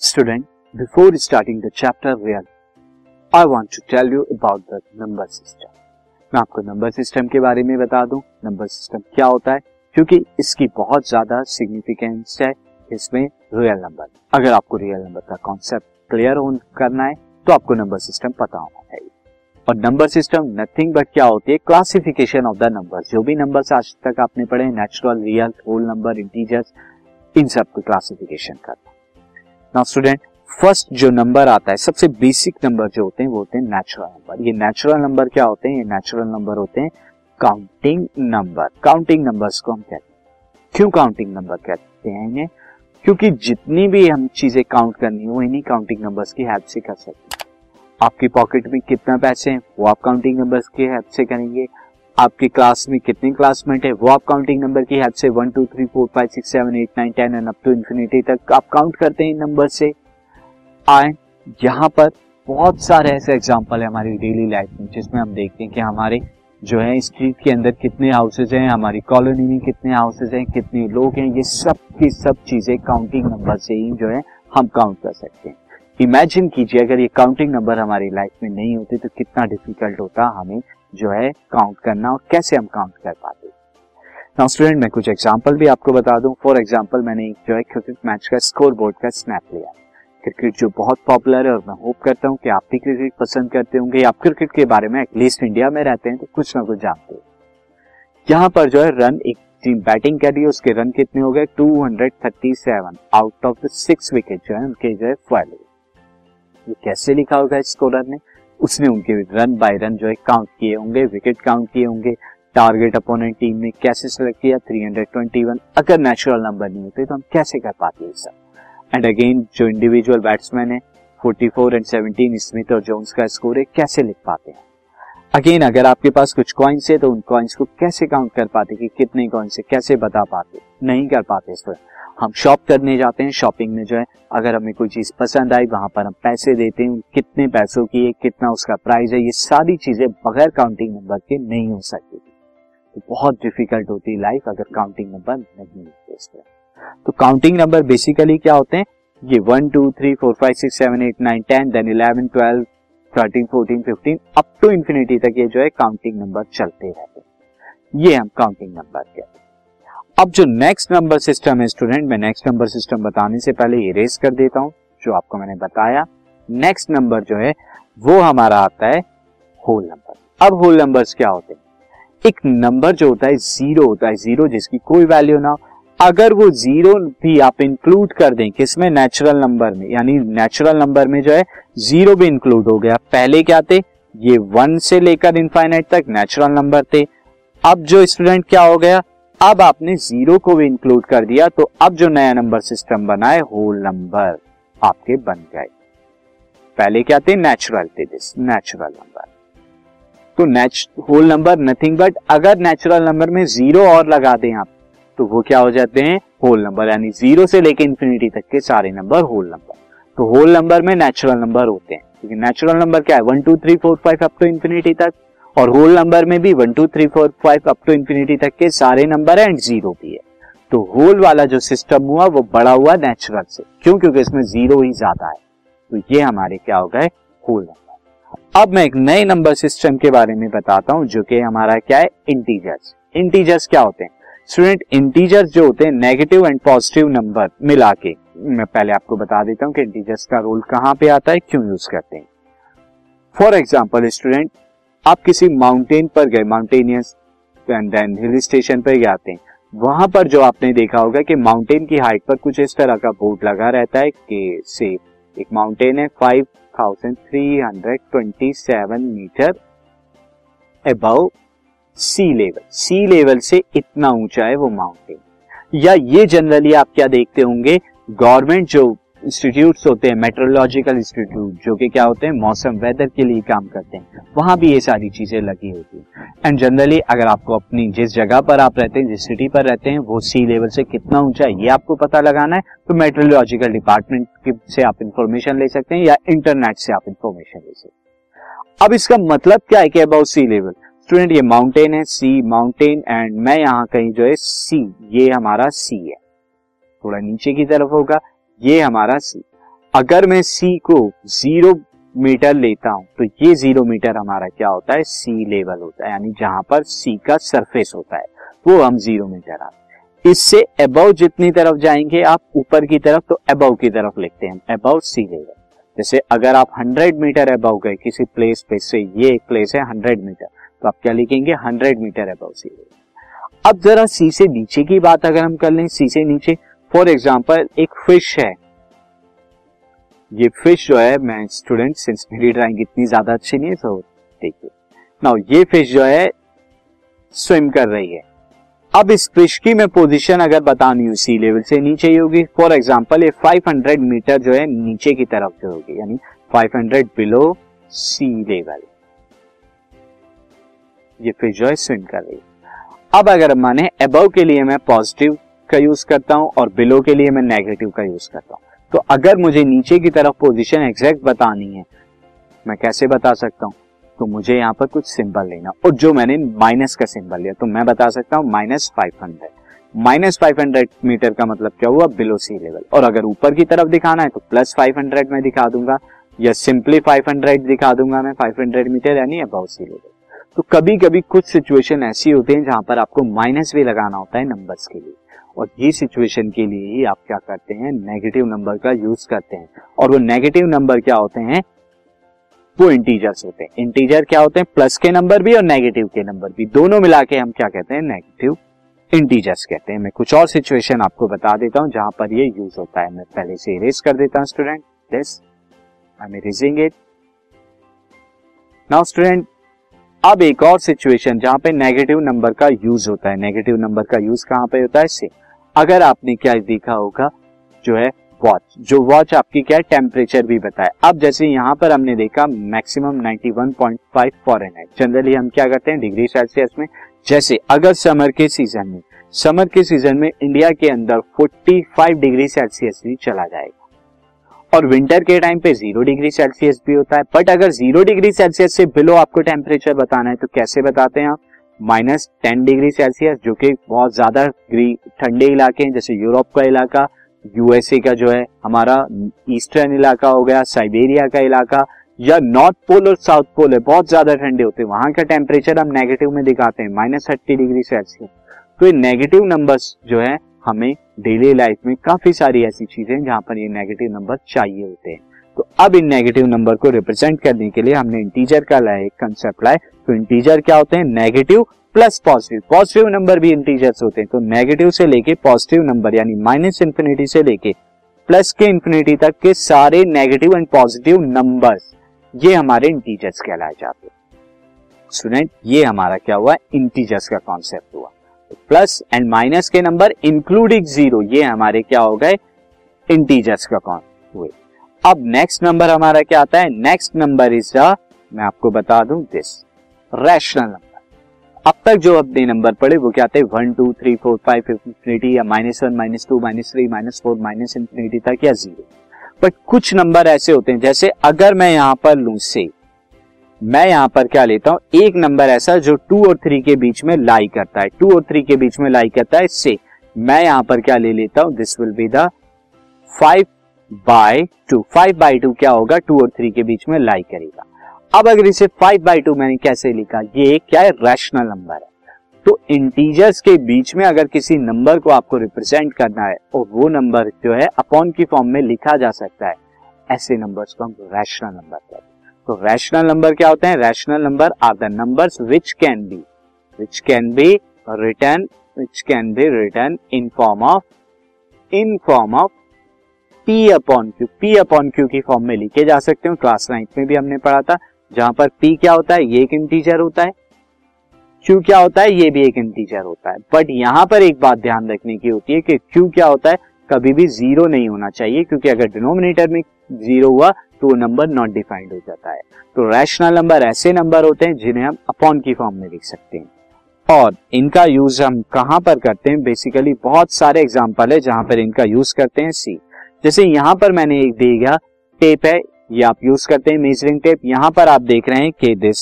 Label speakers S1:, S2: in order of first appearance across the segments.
S1: Student, before starting the chapter real, I want to tell you about the number system. मैं आपको number system के बारे में बता दूँ। नंबर सिस्टम क्या होता है? क्योंकि इसकी बहुत ज़्यादा सिग्निफिकेंस है इसमें रियल नंबर अगर आपको रियल नंबर का कॉन्सेप्ट क्लियर करना है तो आपको नंबर सिस्टम पता होना चाहिए। और नंबर सिस्टम नथिंग बट क्या होती है? क्लासिफिकेशन ऑफ़ द नंबर जो भी नंबर आज तक आपने पढ़े natural real whole number integers इन सब क्लासिफिकेशन करना नाउ स्टूडेंट फ़र्स्ट जो नंबर आता है, सबसे बेसिक नंबर जो होते हैं, वो होते हैं नेचुरल नंबर ये नेचुरल नंबर क्या होते हैं? ये नेचुरल नंबर होते हैं काउंटिंग नंबर काउंटिंग नंबर्स को हम कहते हैं. क्यों काउंटिंग नंबर कहते हैं इन्हें? क्योंकि जितनी भी हम चीज़ें काउंट करनी हो, इन्हीं काउंटिंग नंबर्स की हेल्प से कर सकते हैं। आपकी पॉकेट में कितना पैसे हैं, वो आप काउंटिंग नंबर्स की हेल्प से करेंगे। आपकी क्लास में कितने क्लासमेट है? वो आप काउंटिंग नंबर की हेल्प से one two three four five six seven eight nine ten and up to infinity तक आप काउंट करते हैं नंबर से। एंड यहाँ पर बहुत सारे ऐसे एग्ज़ाम्पल है हमारी डेली लाइफ में, जिसमें हम देखते हैं कि हमारे जो है स्ट्रीट के अंदर कितने हाउसेज हैं, हमारी कॉलोनी में कितने हाउसेज हैं, कितने लोग हैं, ये सब की सब चीज़ें काउंटिंग नंबर से ही जो है, हम काउंट कर सकते हैं। इमेजिन कीजिए, अगर ये काउंटिंग नंबर हमारी लाइफ में नहीं होते तो कितना डिफ़िकल्ट होता हमें जो है काउंट करना और कैसे हम काउंट कर पाते नाउ स्टूडेंट मैं कुछ एग्जांपल भी आपको बता दूँ। फॉर एग्जांपल मैंने जो है क्रिकेट मैच का स्कोर बोर्ड का स्नैप लिया। क्रिकेट जो बहुत पॉपुलर है और मैं होप करता हूँ कि आप भी क्रिकेट पसंद करते होंगे। आप क्रिकेट के बारे में एटलीस्ट इंडिया में रहते हैं तो कुछ ना कुछ जानते हो। यहाँ पर जो है रन एक टीम बैटिंग कर रही है, उसके रन कितने हो गए? 237 out of the six wicket जो है उनके जो है ट्वेल्व ये कैसे लिखा होगा स्कोरर ने उसने उनके रन बाय रन जो है काउंट किए होंगे विकेट काउंट किए होंगे टारगेट अपोनेंट टीम ने कैसे सेलेक्ट किया 321 अगर नेचुरल नंबर नहीं होते तो हम कैसे कर पाते हैं सब? एंड अगेन जो इंडिविजुअल बैट्समैन है 44 एंड 17 स्मिथ और जोन्स का स्कोर है, कैसे लिख पाते हैं? अगेन अगर आपके पास कुछ कॉइन्स है तो उन कॉइन्स को कैसे काउंट कर पाते कि कितने कॉइन्स है, कैसे बता पाते नहीं कर पाते इस हम शॉप करने जाते हैं शॉपिंग में जो है, अगर हमें कोई चीज़ पसंद आई, वहाँ पर हम पैसे देते हैं, कितने पैसों की है, कितना उसका प्राइस है, ये सारी चीज़ें बगैर काउंटिंग नंबर के नहीं हो सकती तो बहुत डिफ़िकल्ट होती है लाइफ अगर काउंटिंग नंबर नहीं होते तो काउंटिंग नंबर बेसिकली क्या होते हैं? ये one two three four five six seven eight nine ten then eleven twelve thirteen fourteen fifteen up to infinity तक ये जो है काउंटिंग नंबर चलते रहते हैं। ये हम काउंटिंग नंबर कहते हैं। अब जो नेक्स्ट नंबर सिस्टम है स्टूडेंट मैं नेक्स्ट नंबर सिस्टम बताने से पहले इरेज कर देता हूँ, जो आपको मैंने बताया। नेक्स्ट नंबर जो है, वो हमारा आता है होल नंबर अब होल नंबर्स क्या होते हैं? एक नंबर जो होता है ज़ीरो होता है ज़ीरो जिसकी कोई वैल्यू ना हो। अगर वो ज़ीरो भी आप इंक्लूड कर दें किसमें नेचुरल नंबर में। यानी नेचुरल नंबर में जो है ज़ीरो भी इंक्लूड हो गया। पहले क्या थे? ये वन से लेकर इनफाइनाइट तक नेचुरल नंबर थे। अब जो स्टूडेंट क्या हो गया? अब आपने ज़ीरो को भी इंक्लूड कर दिया तो अब जो नया नंबर सिस्टम बना है होल नंबर आपके बन गए। पहले क्या थे? नेचुरल थे दिस नेचुरल नंबर तो होल नंबर नथिंग बट अगर नेचुरल नंबर में ज़ीरो और लगा दें आप तो वो क्या हो जाते हैं? होल नंबर यानी ज़ीरो से लेकर इन्फिनिटी तक के सारे नंबर होल नंबर तो होल नंबर में नेचुरल नंबर होते हैं। क्योंकि नेचुरल नंबर क्या है? One two three four five up to infinity तक। और होल नंबर में भी one two three four five up to infinity तक के सारे नंबर है एंड ज़ीरो भी है। तो होल वाला जो सिस्टम हुआ, वो बड़ा हुआ नेचुरल से। क्यों? क्योंकि इसमें ज़ीरो ही ज़्यादा है। तो ये हमारे क्या हो गए? होल नंबर अब मैं एक नए नंबर सिस्टम के बारे में बताता हूँ, जो कि हमारा क्या है? इंटीजर्स इंटीजर्स क्या होते हैं? स्टूडेंट इंटीजर्स जो होते हैं नेगेटिव एंड पॉजिटिव नंबर मिला के, मैं पहले आपको बता देता हूँ कि इंटीजर्स का रोल कहाँ पे आता है, क्यों यूज़ करते हैं। फॉर एग्ज़ाम्पल स्टूडेंट आप किसी माउंटेन पर गए mountainous and then hill station पर जाते हैं। वहाँ पर जो आपने देखा होगा कि माउंटेन की हाइट पर कुछ इस तरह का बोर्ड लगा रहता है कि से एक माउंटेन है five thousand three hundred twenty seven metre above sea level sea level से इतना ऊँचा है वो माउंटेन या ये जनरली आप क्या देखते होंगे? गवर्नमेंट जो इंस्टीट्यूट होते हैं मेट्रोलॉजिकल इंस्टीट्यूट जो कि क्या होते हैं, मौसम वेदर के लिए काम करते हैं। वहाँ भी ये सारी चीज़ें लगी होती हैं। एंड जनरली अगर आपको अपनी, जिस जगह पर आप रहते हैं, जिस सिटी पर रहते हैं, वो सी लेवल से कितना ऊँचा है, ये आपको पता लगाना है तो मेट्रोलॉजिकल डिपार्टमेंट से आप इंफॉर्मेशन ले सकते हैं या इंटरनेट से आप इंफॉर्मेशन ले सकते हैं। अब इसका मतलब क्या है कि अबाउट सी लेवल स्टूडेंट ये माउंटेन है सी माउंटेन एंड मैं यहाँ कहीं जो है सी ये हमारा सी है। थोड़ा नीचे की तरफ़ होगा ये हमारा सी अगर मैं सी को ज़ीरो मीटर लेता हूँ तो ये ज़ीरो मीटर हमारा क्या होता है? सी लेवल होता है, यानी जहाँ पर सी का सरफेस होता है, वो हम ज़ीरो मीटर आते इससे अबव जितनी तरफ़ जाएँगे आप, ऊपर की तरफ़ तो अबव की तरफ़ लिखते हैं अबव सी लेवल जैसे अगर आप 100 मीटर अबव गए, किसी प्लेस पे से, ये एक प्लेस है 100 मीटर तो आप क्या लिखेंगे? 100 मीटर अबव सी लेवल अब जरा सी से नीचे की बात अगर हम कर लें सी से नीचे फॉर एग्ज़ाम्पल एक फ़िश है। ये फ़िश जो है, मैं स्टूडेंट सिंस मेरी ड्राइंग इतनी ज़्यादा अच्छी नहीं है तो देखिए। नाउ ये फ़िश जो है स्विम कर रही है। अब इस फ़िश की मैं पोजीशन अगर बतानी हूँ सी लेवल से नीचे ही होगी। फॉर एग्ज़ाम्पल ये 500 मीटर जो है, नीचे की तरफ़ जो होगी, यानी 500 बिलो सी लेवल ये फ़िश जो है स्विम कर रही है। अब अगर माने अबव के लिए मैं पॉजिटिव का यूज़ करता हूँ और बिलो के लिए मैं नेगेटिव का यूज़ करता हूँ। तो अगर मुझे नीचे की तरफ़ पोजीशन एग्जैक्ट बतानी है, मैं कैसे बता सकता हूँ? तो मुझे यहाँ पर कुछ सिंबल लेना। और जो मैंने माइनस का सिंबल लिया तो मैं बता सकता हूँ minus five hundred minus five hundred metre का मतलब क्या हुआ? बिलो सी लेवल और अगर ऊपर की तरफ़ दिखाना है तो प्लस फाइव हंड्रेड में दिखा दूँगा, या सिंपली फाइव हंड्रेड दिखा दूँगा मैं फाइव हंड्रेड मीटर यानी अबाउ सी लेवल तो कभी कभी कुछ सिचुएशन ऐसी होती है जहाँ पर आपको माइनस भी लगाना होता है नंबर्स के लिए। और ये सिचुएशन के लिए ही आप क्या करते हैं? नेगेटिव नंबर का यूज़ करते हैं। और वो नेगेटिव नंबर क्या होते हैं? वो इंटीजर्स होते हैं। इंटीजर क्या होते हैं? प्लस के नंबर भी और नेगेटिव के नंबर भी। दोनों मिला के हम क्या कहते हैं? नेगेटिव इंटीजर्स कहते हैं। मैं कुछ और सिचुएशन आपको बता देता हूँ जहाँ पर ये यूज़ होता है। मैं पहले से इरेज कर देता हूँ student this I am erasing it now student अब एक और सिचुएशन जहाँ पे नेगेटिव नंबर का यूज़ होता है। नेगेटिव नंबर का यूज़ कहाँ पे होता है? से अगर आपने क्या देखा होगा, जो है वॉच जो वॉच आपकी क्या टेम्परेचर भी बताए। अब जैसे यहाँ पर हमने देखा मैक्सिमम 91.5 फॉरेनहाइट जनरली हम क्या करते हैं डिग्री सेल्सियस में। जैसे अगर समर के सीज़न में समर के सीज़न में इंडिया के अंदर 45 डिग्री सेल्सियस भी चला जाएगा। और विंटर के टाइम पे ज़ीरो डिग्री सेल्सियस भी होता है। बट अगर ज़ीरो डिग्री सेल्सियस से बिलो आपको टेम्परेचर बताना है तो कैसे बताते हैं आप? माइनस टेन डिग्री सेल्सियस, जो कि बहुत ज़्यादा ठंडे इलाके हैं, जैसे यूरोप का इलाका, यूएसए का जो है, हमारा ईस्टर्न इलाका हो गया, साइबेरिया का इलाका, या नॉर्थ पोल और साउथ पोल है, बहुत ज़्यादा ठंडे होते हैं। वहाँ का टेम्परेचर हम नेगेटिव में दिखाते हैं, माइनस थर्टी डिग्री सेल्सियस। तो ये नेगेटिव नंबर्स जो है, हमें डेली लाइफ में काफ़ी सारी ऐसी चीज़ें जहाँ पर ये नेगेटिव नंबर चाहिए होते हैं। तो अब इन नेगेटिव नंबर को रिप्रेजेंट करने के लिए हमने इंटीजर का एक कंसेप्ट लाए तो इंटीजर क्या होते हैं? Negative plus positive positive number भी इंटीजर्स होते हैं तो नेगेटिव से लेके पॉजिटिव नंबर यानी माइनस इंफिनिटी से लेके प्लस के इंफिनिटी तक के सारे नेगेटिव एंड पॉजिटिव नंबर्स ये हमारे इंटीजर्स कहलाए जाते हैं। स्टूडेंट ये हमारा क्या हुआ? इंटीजर्स का कॉन्सेप्ट हुआ। प्लस एंड माइनस के नंबर इंक्लूडिंग ज़ीरो ये हमारे क्या हो गए? इंटीजर्स का कौन हुए। अब नेक्स्ट नंबर हमारा क्या आता है? नेक्स्ट नंबर इज़ मैं आपको बता दूँ दिस रैशनल नंबर अब तक जो अपने नंबर पढ़े, वो क्या आते हैं one two three four five infinity या minus one minus two minus three minus four minus infinity तक या ज़ीरो बट कुछ नंबर ऐसे होते हैं, जैसे अगर मैं यहाँ पर लू से, मैं यहाँ पर क्या लेता हूँ? एक नंबर ऐसा जो टू और थ्री के बीच में लाई करता है. टू और थ्री के बीच में लाई करता है, से. मैं यहाँ पर क्या ले लेता हूँ? This will be the five by two, five by two क्या होगा? टू और थ्री के बीच में लाई करेगा। अब अगर इसे फाइव बाई टू मैंने कैसे लिखा? ये क्या है? रैशनल नंबर है। तो इंटीजर्स के बीच में अगर किसी नंबर को आपको रिप्रेजेंट करना है, और वो नंबर जो है अपॉन की फॉर्म में लिखा जा सकता है, ऐसे नंबर्स को हम रैशनल नंबर कहते हैं। तो रैशनल नंबर क्या होते हैं? Rational number are the numbers which can be which can be written which can be written in form of in form of P upon Q P upon Q की form में लिखे जा सकते हैं। Class ninth में भी हमने पढ़ा था, जहाँ पर पी क्या होता है? ये एक इंटीजर होता है। क्यू क्या होता है? ये भी एक इंटीजर होता है। बट यहाँ पर एक बात ध्यान रखने की होती है कि क्यू क्या होता है? कभी भी ज़ीरो नहीं होना चाहिए, क्योंकि अगर डिनोमिनेटर में ज़ीरो हुआ तो वो नंबर नॉट डिफाइंड हो जाता है। तो रैशनल नंबर ऐसे नंबर होते हैं, जिन्हें हम अपॉन की फॉर्म में लिख सकते हैं। और इनका यूज़ हम कहाँ पर करते हैं? बेसिकली बहुत सारे एग्ज़ाम्पल है जहाँ पर इनका यूज़ करते हैं सी जैसे यहाँ पर मैंने एक दिया टेप है, ये आप यूज़ करते हैं मेजरिंग टेप यहाँ पर आप देख रहे हैं के दिस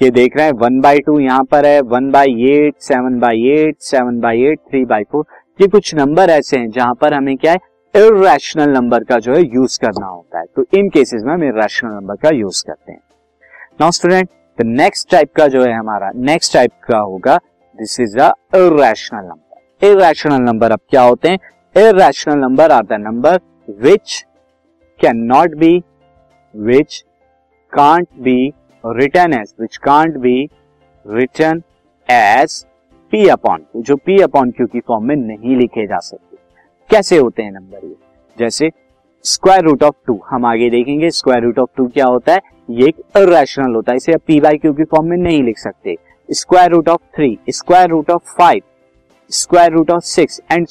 S1: ये देख रहे हैं वन बाई टू यहाँ पर है one by eight seven by eight seven by eight three by four ये कुछ नंबर ऐसे हैं जहाँ पर हमें क्या है इरेशनल नंबर का जो है यूज़ करना होता है। तो इन केसेस में हम इरेशनल नंबर का यूज़ करते हैं। Now student the next type का जो है हमारा नेक्स्ट टाइप का होगा this is a irrational number irrational number अब क्या होते हैं? Irrational number are the number which can not be which can't be written as which can't be written as P upon Q जो P upon Q की form में नहीं लिखे जा सकते। कैसे होते हैं नंबर ये? जैसे स्क्वायर रूट ऑफ़ टू हम आगे देखेंगे स्क्वायर रूट ऑफ़ टू क्या होता है? ये एक इरेशनल होता है, इसे आप पी बाई क्यू की फॉर्म में नहीं लिख सकते। Square root of three square root of five square root of six and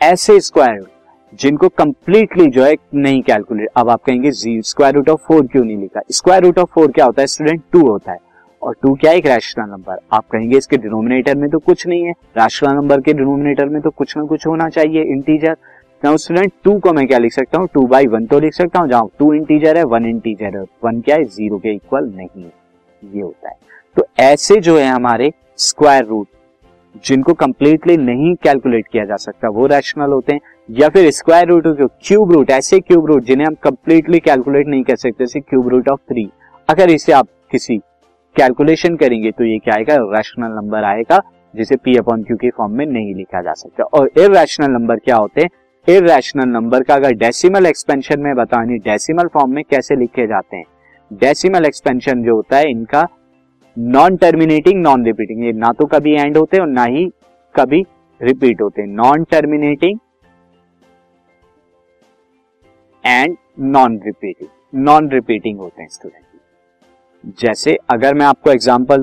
S1: ऐसे स्क्वायर रूट जिनको कंप्लीटली जो है नहीं कैलकुलेट अब आप कहेंगे जी स्क्वायर रूट ऑफ़ फोर क्यों नहीं लिखा? स्क्वायर रूट ऑफ़ फोर क्या होता है? स्टूडेंट टू होता है। और टू क्या एक रैशनल नंबर आप कहेंगे इसके डिनोमिनेटर में तो कुछ नहीं है। रैशनल नंबर के डिनोमिनेटर में तो कुछ ना कुछ होना चाहिए। इंटीजर नाउ स्टूडेंट टू को मैं क्या लिख सकता हूँ? टू बाई वन तो लिख सकता हूँ। जहाँ टू इंटीजर है वन इंटीजर है। वन क्या है? ज़ीरो के इक्वल नहीं है। ये होता है। तो ऐसे जो है हमारे स्क्वायर रूट जिनको कंप्लीटली नहीं कैलकुलेट किया जा सकता, वो रैशनल होते हैं, या फिर स्क्वायर रूट क्यूब रूट ऐसे क्यूब रूट जिन्हें हम कंप्लीटली कैलकुलेट नहीं कर सकते जैसे क्यूब रूट ऑफ़ थ्री अगर इसे आप किसी कैलकुलेशन करेंगे तो ये क्या आएगा? रैशनल नंबर आएगा, जिसे पी अपॉन क्यू के फॉर्म में नहीं लिखा जा सकता। और इरेशनल नंबर क्या होते हैं? इरेशनल नंबर का अगर डेसिमल एक्सपेंशन में बतानी डेसिमल फॉर्म में कैसे लिखे जाते हैं? डेसिमल एक्सपेंशन जो होता है, इनका नॉन टर्मिनेटिंग नॉन रिपीटिंग ये ना तो कभी एंड होते हैं और ना ही कभी रिपीट होते। हैं non terminating and non repeating non repeating होते हैं स्टूडेंट जैसे अगर मैं आपको example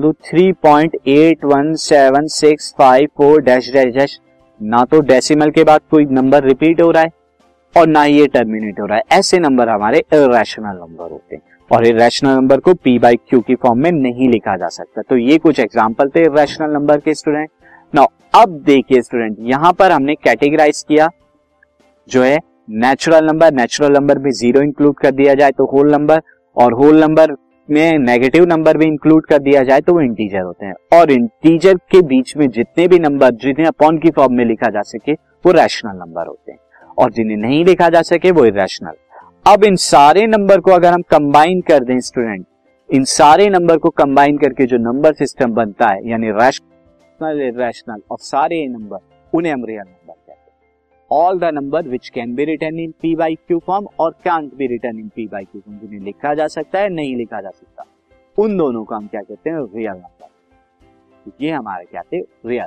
S1: five four dash dash dash ना तो डेसिमल के बाद कोई नंबर रिपीट हो रहा है और ना ही ये टर्मिनेट हो रहा है। ऐसे नंबर हमारे इरेशनल नंबर होते हैं। और इरेशनल नंबर को पी बाई क्यू की फॉर्म में नहीं लिखा जा सकता। तो ये कुछ एग्ज़ाम्पल थे इरेशनल नंबर के स्टूडेंट नाउ अब देखिए स्टूडेंट यहाँ पर हमने कैटेगराइज किया, जो है नेचुरल नंबर नेचुरल नंबर में ज़ीरो इंक्लूड कर दिया जाए तो होल नंबर और होल नंबर में नेगेटिव नंबर भी इंक्लूड कर दिया जाए तो वो इंटीजर होते हैं। और इंटीजर के बीच में जितने भी नंबर जिन्हें अपॉन की फॉर्म में लिखा जा सके, वो रैशनल नंबर होते हैं। और जिन्हें नहीं लिखा जा सके, वो इरेशनल अब इन सारे नंबर को अगर हम कंबाइन कर दें स्टूडेंट इन सारे नंबर को कंबाइन करके जो नंबर सिस्टम बनता है, यानी रैशनल इरेशनल और सारे नंबर उन्हें हम रियल नंबर कहते हैं। All the number which can be written in P by Q form और can't be written in P by Q form जिन्हें लिखा जा सकता है, नहीं लिखा जा सकता। उन दोनों को हम क्या कहते हैं? रियल नंबर ये हमारे क्या थे? Real